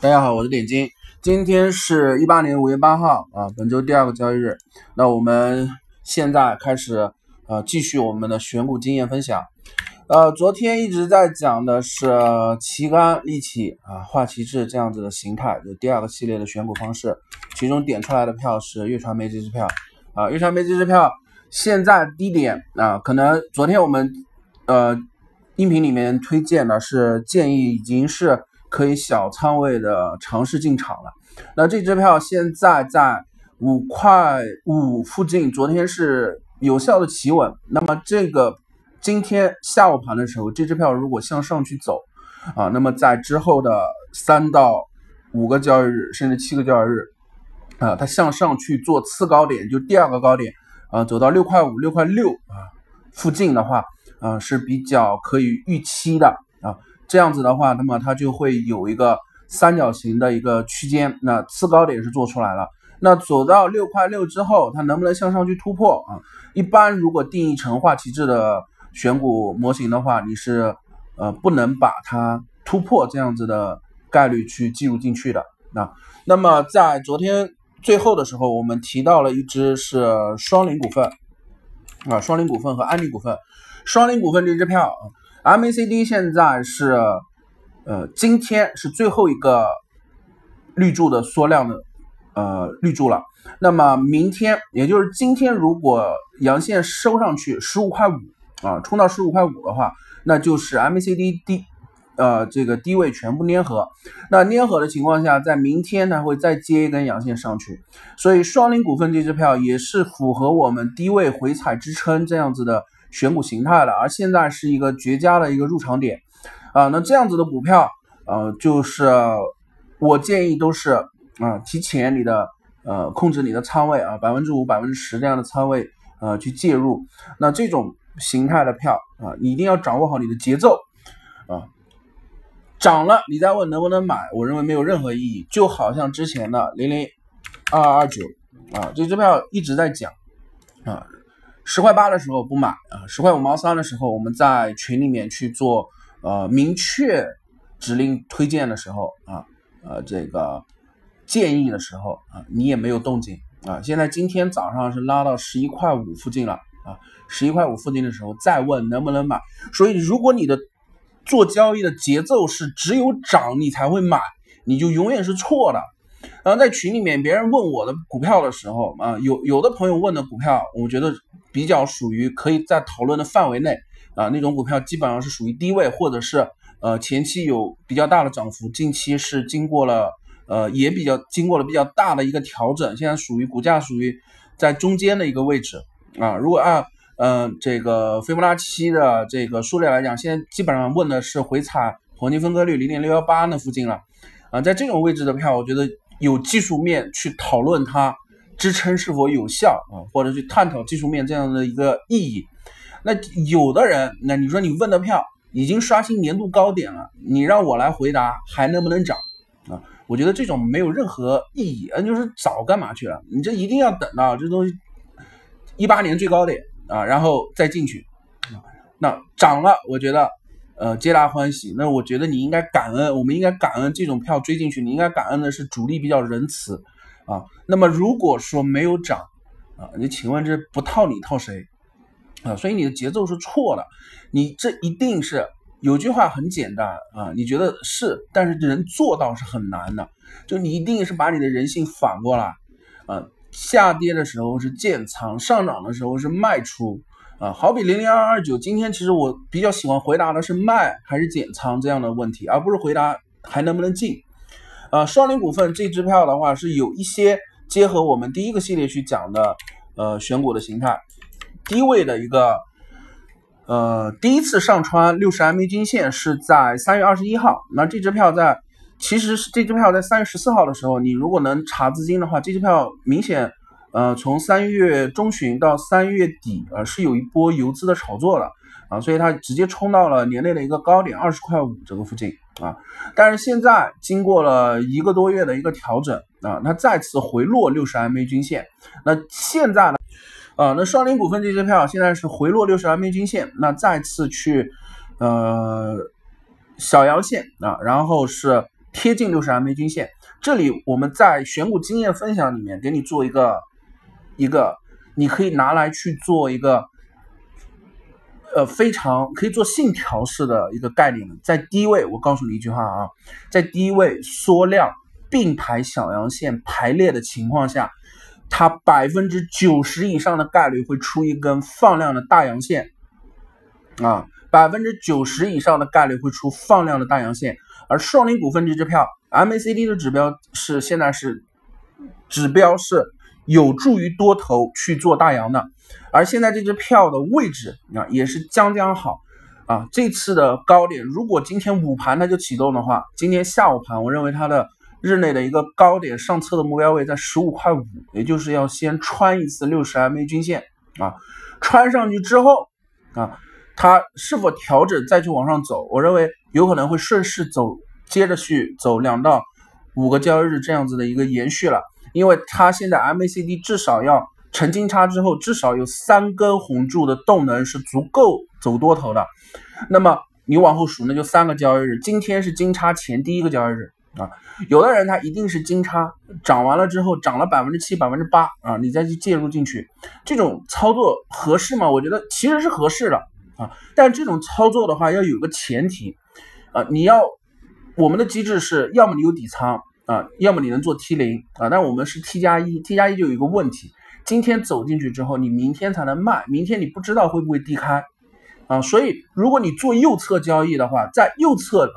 大家好，我是点金。今天是一八年五月八号啊，本周第二个交易日。那我们现在开始呃，继续我们的选股经验分享。呃，昨天一直在讲的是旗杆立起啊，画旗帜这样子的形态，就第二个系列的选股方式。其中点出来的票是粤传媒这支票啊，粤传媒这支票现在低点啊，可能昨天我们呃音频里面推荐的是建议已经是。可以小仓位的尝试进场了。那这支票现在在五块五附近，昨天是有效的企稳。那么这个今天下午盘的时候，这支票如果向上去走啊，那么在之后的三到五个交易日，甚至七个交易日啊，它向上去做次高点，就第二个高点啊，走到六块五、六块六啊附近的话啊，是比较可以预期的。这样子的话，那么它就会有一个三角形的一个区间，那次高点是做出来了。那走到六块六之后，它能不能向上去突破啊？一般如果定义成画旗帜的选股模型的话，你是呃不能把它突破这样子的概率去计入进去的。那那么在昨天最后的时候，我们提到了一只是双林股份啊，双林股份和安利股份，双林股份这支票。MACD 现在是，呃，今天是最后一个绿柱的缩量的，呃，绿柱了。那么明天，也就是今天，如果阳线收上去十五块五啊，冲到十五块五的话，那就是 MACD 低，呃，这个低位全部粘合。那粘合的情况下，在明天它会再接一根阳线上去。所以双林股份这支票也是符合我们低位回踩支撑这样子的。选股形态了，而现在是一个绝佳的一个入场点啊！那这样子的股票，呃，就是我建议都是啊，提前你的呃控制你的仓位啊，百分之五、百分之十这样的仓位呃去介入。那这种形态的票啊，你一定要掌握好你的节奏啊。涨了你再问能不能买，我认为没有任何意义。就好像之前的零零二二九啊，这支票一直在讲啊。十块八的时候不买啊，十块五毛三的时候，我们在群里面去做呃明确指令推荐的时候啊，呃这个建议的时候啊，你也没有动静啊。现在今天早上是拉到十一块五附近了啊，十一块五附近的时候再问能不能买。所以如果你的做交易的节奏是只有涨你才会买，你就永远是错的。然后在群里面别人问我的股票的时候啊，有有的朋友问的股票，我觉得。比较属于可以在讨论的范围内啊，那种股票基本上是属于低位，或者是呃前期有比较大的涨幅，近期是经过了呃也比较经过了比较大的一个调整，现在属于股价属于在中间的一个位置啊。如果按嗯这个斐波那契的这个数列来讲，现在基本上问的是回踩黄金分割率零点六幺八那附近了啊，在这种位置的票，我觉得有技术面去讨论它。支撑是否有效啊？或者去探讨技术面这样的一个意义。那有的人，那你说你问的票已经刷新年度高点了，你让我来回答还能不能涨啊？我觉得这种没有任何意义。嗯，就是早干嘛去了？你这一定要等到这东西一八年最高点啊，然后再进去。那涨了，我觉得呃皆大欢喜。那我觉得你应该感恩，我们应该感恩这种票追进去。你应该感恩的是主力比较仁慈。啊，那么如果说没有涨，啊，你请问这不套你套谁？啊，所以你的节奏是错了，你这一定是有句话很简单啊，你觉得是，但是人做到是很难的，就你一定是把你的人性反过来，啊，下跌的时候是建仓，上涨的时候是卖出，啊，好比零零二二九，今天其实我比较喜欢回答的是卖还是减仓这样的问题，而不是回答还能不能进。呃，双林股份这支票的话是有一些结合我们第一个系列去讲的，呃，选股的形态，低位的一个，呃，第一次上穿六十 MA 均线是在三月二十一号。那这支票在，其实是这支票在三月十四号的时候，你如果能查资金的话，这支票明显，呃，从三月中旬到三月底，呃，是有一波游资的炒作的。啊，所以它直接冲到了年内的一个高点二十块五这个附近啊，但是现在经过了一个多月的一个调整啊，它再次回落六十 MA 均线。那现在呢，啊，那双林股份这支票现在是回落六十 MA 均线，那再次去呃小阳线啊，然后是贴近六十 MA 均线。这里我们在选股经验分享里面给你做一个一个，你可以拿来去做一个。呃，非常可以做信条式的一个概念在低位，我告诉你一句话啊，在低位缩量并排小阳线排列的情况下，它百分之九十以上的概率会出一根放量的大阳线啊，百分之九十以上的概率会出放量的大阳线。而双林股份这支票，MACD 的指标是现在是指标是。有助于多头去做大阳的，而现在这支票的位置啊也是将将好啊。这次的高点，如果今天午盘它就启动的话，今天下午盘我认为它的日内的一个高点上测的目标位在十五块五，也就是要先穿一次六十 MA 均线啊，穿上去之后啊，它是否调整再去往上走，我认为有可能会顺势走，接着去走两到五个交易日这样子的一个延续了。因为它现在 MACD 至少要成金叉之后，至少有三根红柱的动能是足够走多头的。那么你往后数，那就三个交易日。今天是金叉前第一个交易日啊。有的人他一定是金叉涨完了之后涨了百分之七、百分之八啊，你再去介入进去，这种操作合适吗？我觉得其实是合适的啊。但这种操作的话要有个前提啊，你要我们的机制是要么你有底仓。啊，要么你能做 T 零啊，但我们是 T 加一，T 加一就有一个问题，今天走进去之后，你明天才能卖，明天你不知道会不会低开啊，所以如果你做右侧交易的话，在右侧的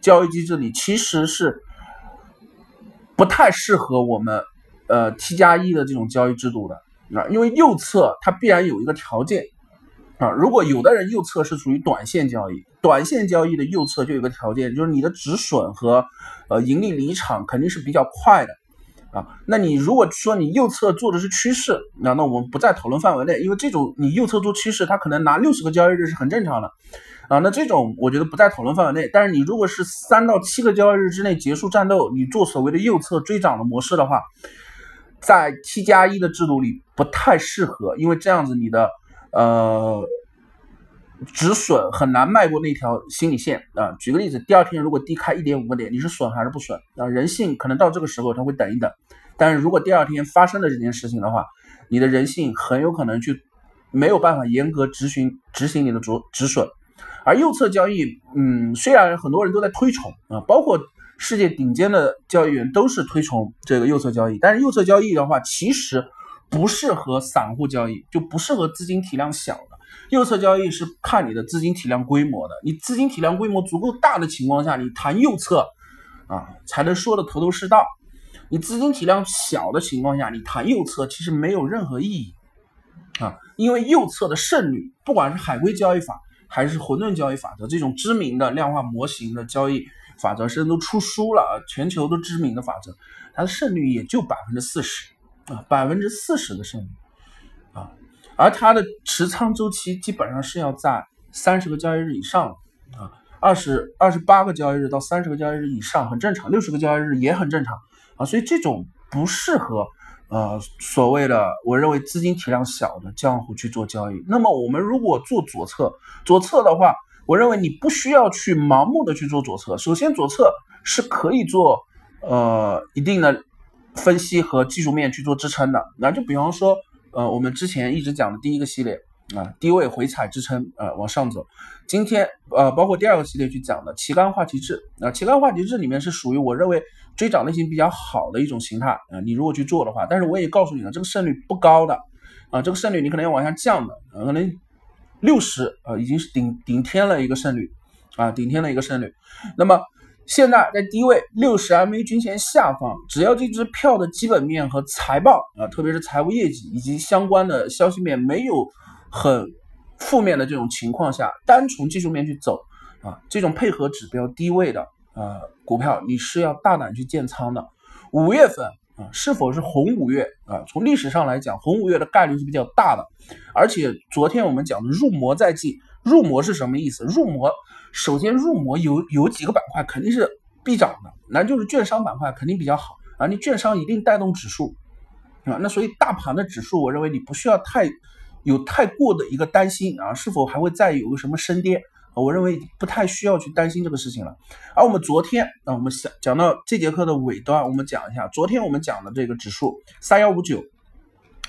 交易机制里其实是不太适合我们呃 T 加一的这种交易制度的啊，因为右侧它必然有一个条件。啊，如果有的人右侧是属于短线交易，短线交易的右侧就有个条件，就是你的止损和呃盈利离场肯定是比较快的啊。那你如果说你右侧做的是趋势，那那我们不在讨论范围内，因为这种你右侧做趋势，它可能拿六十个交易日是很正常的啊。那这种我觉得不在讨论范围内。但是你如果是三到七个交易日之内结束战斗，你做所谓的右侧追涨的模式的话，在 T 加一的制度里不太适合，因为这样子你的。呃，止损很难迈过那条心理线啊。举个例子，第二天如果低开一点五个点，你是损还是不损啊？人性可能到这个时候他会等一等，但是如果第二天发生了这件事情的话，你的人性很有可能去没有办法严格执行执行你的止止损。而右侧交易，嗯，虽然很多人都在推崇啊，包括世界顶尖的交易员都是推崇这个右侧交易，但是右侧交易的话，其实。不适合散户交易，就不适合资金体量小的。右侧交易是看你的资金体量规模的，你资金体量规模足够大的情况下，你谈右侧啊才能说的头头是道。你资金体量小的情况下，你谈右侧其实没有任何意义啊，因为右侧的胜率，不管是海龟交易法还是混沌交易法则这种知名的量化模型的交易法则，甚至都出书了，全球都知名的法则，它的胜率也就百分之四十。啊，百分之四十的胜率啊，而它的持仓周期基本上是要在三十个交易日以上啊，二十二十八个交易日到三十个交易日以上很正常，六十个交易日也很正常啊，所以这种不适合呃所谓的我认为资金体量小的江湖去做交易。那么我们如果做左侧，左侧的话，我认为你不需要去盲目的去做左侧，首先左侧是可以做呃一定的。分析和技术面去做支撑的，那就比方说，呃，我们之前一直讲的第一个系列啊，低位回踩支撑，呃，往上走。今天呃，包括第二个系列去讲的旗杆话题制，啊，旗杆话题制里面是属于我认为追涨类型比较好的一种形态啊，你如果去做的话，但是我也告诉你了，这个胜率不高的啊，这个胜率你可能要往下降的，可能六十啊，已经是顶顶天了一个胜率啊，顶天的一个胜率，那么。现在在低位六十 MA 均线下方，只要这支票的基本面和财报啊，特别是财务业绩以及相关的消息面没有很负面的这种情况下，单从技术面去走啊，这种配合指标低位的呃股票，你是要大胆去建仓的。五月份是否是红五月啊？从历史上来讲，红五月的概率是比较大的。而且昨天我们讲的入魔在即，入魔是什么意思？入魔。首先入魔有有几个板块肯定是必涨的，那就是券商板块肯定比较好啊，你券商一定带动指数啊，那所以大盘的指数，我认为你不需要太有太过的一个担心啊，是否还会再有个什么升跌我认为不太需要去担心这个事情了。而我们昨天啊，我们讲讲到这节课的尾端，我们讲一下昨天我们讲的这个指数三幺五九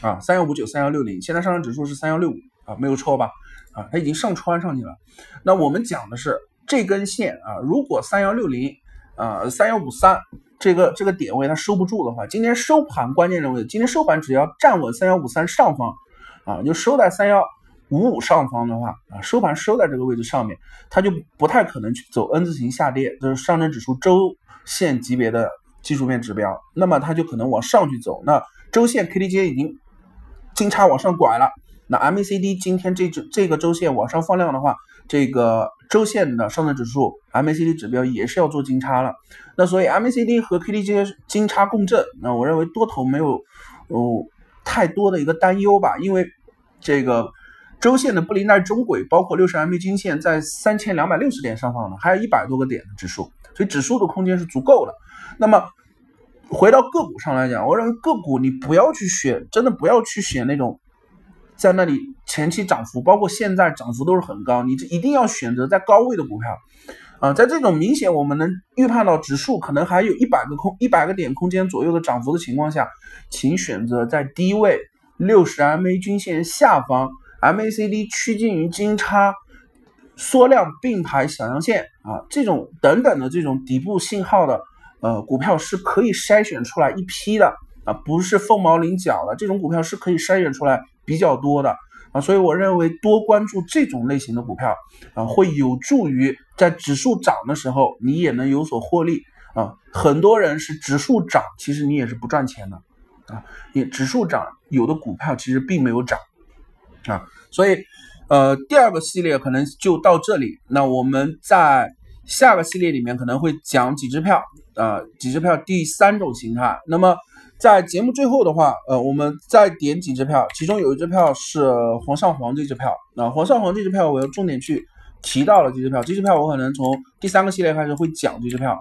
啊，三幺五九三幺六零，现在上证指数是三幺六五啊，没有错吧？啊，它已经上穿上去了。那我们讲的是这根线啊，如果三幺六零啊，三幺五三这个这个点位它收不住的话，今天收盘关键的位置，今天收盘只要站稳三幺五三上方啊，就收在三幺。五五上方的话啊，收盘收在这个位置上面，它就不太可能去走 N 字形下跌，这是上证指数周线级别的技术面指标，那么它就可能往上去走。那周线 K D J 已经金叉往上拐了，那 M A C D 今天这这这个周线往上放量的话，这个周线的上证指数 M A C D 指标也是要做金叉了。那所以 M A C D 和 K D J 金叉共振，那我认为多头没有哦太多的一个担忧吧，因为这个。周线的布林带中轨，包括六十 MA 均线在三千两百六十点上方呢，还有一百多个点的指数，所以指数的空间是足够的。那么回到个股上来讲，我认为个股你不要去选，真的不要去选那种在那里前期涨幅，包括现在涨幅都是很高，你这一定要选择在高位的股票啊，在这种明显我们能预判到指数可能还有一百个空一百个点空间左右的涨幅的情况下，请选择在低位六十 MA 均线下方。MACD 趋近于金叉，缩量并排小阳线啊，这种等等的这种底部信号的呃股票是可以筛选出来一批的啊，不是凤毛麟角的，这种股票是可以筛选出来比较多的啊，所以我认为多关注这种类型的股票啊，会有助于在指数涨的时候你也能有所获利啊。很多人是指数涨，其实你也是不赚钱的啊，也指数涨，有的股票其实并没有涨。啊，所以，呃，第二个系列可能就到这里。那我们在下个系列里面可能会讲几只票，啊，几只票第三种形态。那么在节目最后的话，呃，我们再点几只票，其中有一只票是黄上黄这只票。那黄上黄这只票，我要重点去提到了这只票。这只票我可能从第三个系列开始会讲这只票。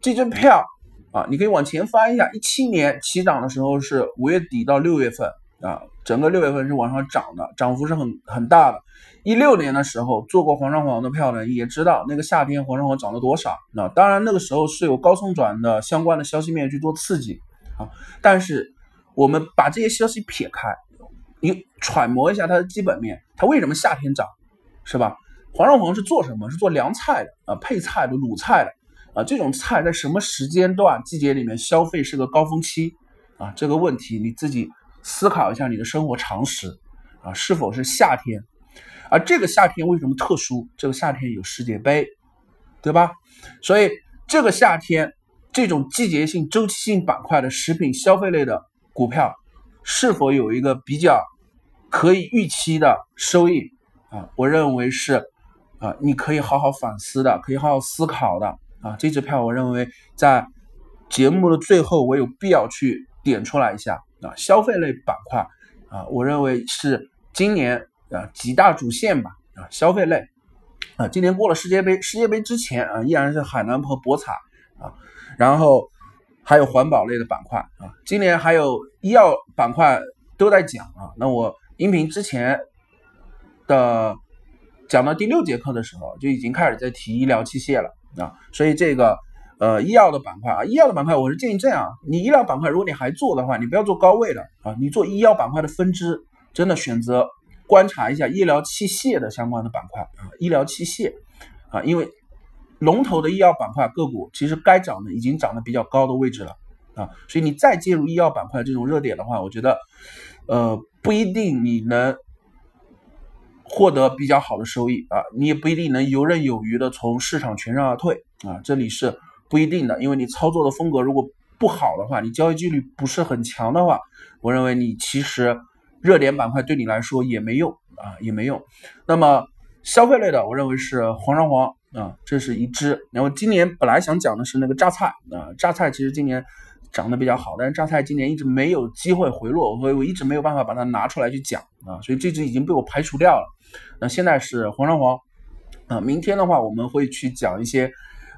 这只票啊，你可以往前翻一下，一七年起涨的时候是五月底到六月份。啊，整个六月份是往上涨的，涨幅是很很大的。一六年的时候做过黄上黄的票呢，也知道那个夏天黄上黄涨了多少。那当然那个时候是有高送转的相关的消息面去做刺激啊。但是我们把这些消息撇开，你揣摩一下它的基本面，它为什么夏天涨，是吧？黄上黄是做什么？是做凉菜的啊，配菜的、卤菜的啊。这种菜在什么时间段、季节里面消费是个高峰期啊？这个问题你自己。思考一下你的生活常识啊，是否是夏天？而这个夏天为什么特殊？这个夏天有世界杯，对吧？所以这个夏天这种季节性、周期性板块的食品消费类的股票，是否有一个比较可以预期的收益啊？我认为是啊，你可以好好反思的，可以好好思考的啊。这支票我认为在节目的最后，我有必要去点出来一下。啊，消费类板块啊，我认为是今年啊几大主线吧啊，消费类啊，今年过了世界杯，世界杯之前啊依然是海南和博彩啊，然后还有环保类的板块啊，今年还有医药板块都在讲啊，那我音频之前的讲到第六节课的时候就已经开始在提医疗器械了啊，所以这个。呃，医药的板块啊，医药的板块，我是建议这样：你医疗板块，如果你还做的话，你不要做高位的啊，你做医药板块的分支，真的选择观察一下医疗器械的相关的板块啊，医疗器械啊，因为龙头的医药板块个股其实该涨的已经涨得比较高的位置了啊，所以你再介入医药板块这种热点的话，我觉得呃不一定你能获得比较好的收益啊，你也不一定能游刃有余的从市场全身而退啊，这里是。不一定的，因为你操作的风格如果不好的话，你交易纪律不是很强的话，我认为你其实热点板块对你来说也没用啊，也没用。那么消费类的，我认为是黄上黄啊，这是一只。然后今年本来想讲的是那个榨菜啊，榨菜其实今年涨得比较好，但是榨菜今年一直没有机会回落，所以我一直没有办法把它拿出来去讲啊，所以这只已经被我排除掉了。那现在是黄上黄啊，明天的话我们会去讲一些。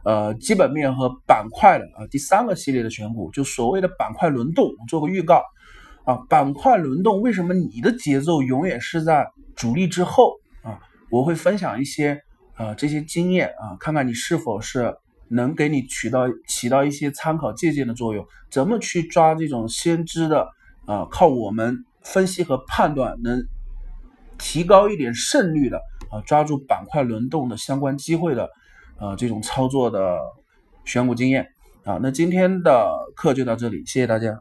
呃，基本面和板块的啊，第三个系列的选股，就所谓的板块轮动，做个预告啊。板块轮动，为什么你的节奏永远是在主力之后啊？我会分享一些啊这些经验啊，看看你是否是能给你取到起到一些参考借鉴的作用，怎么去抓这种先知的啊，靠我们分析和判断能提高一点胜率的啊，抓住板块轮动的相关机会的啊这种操作的选股经验啊。那今天的课就到这里，谢谢大家。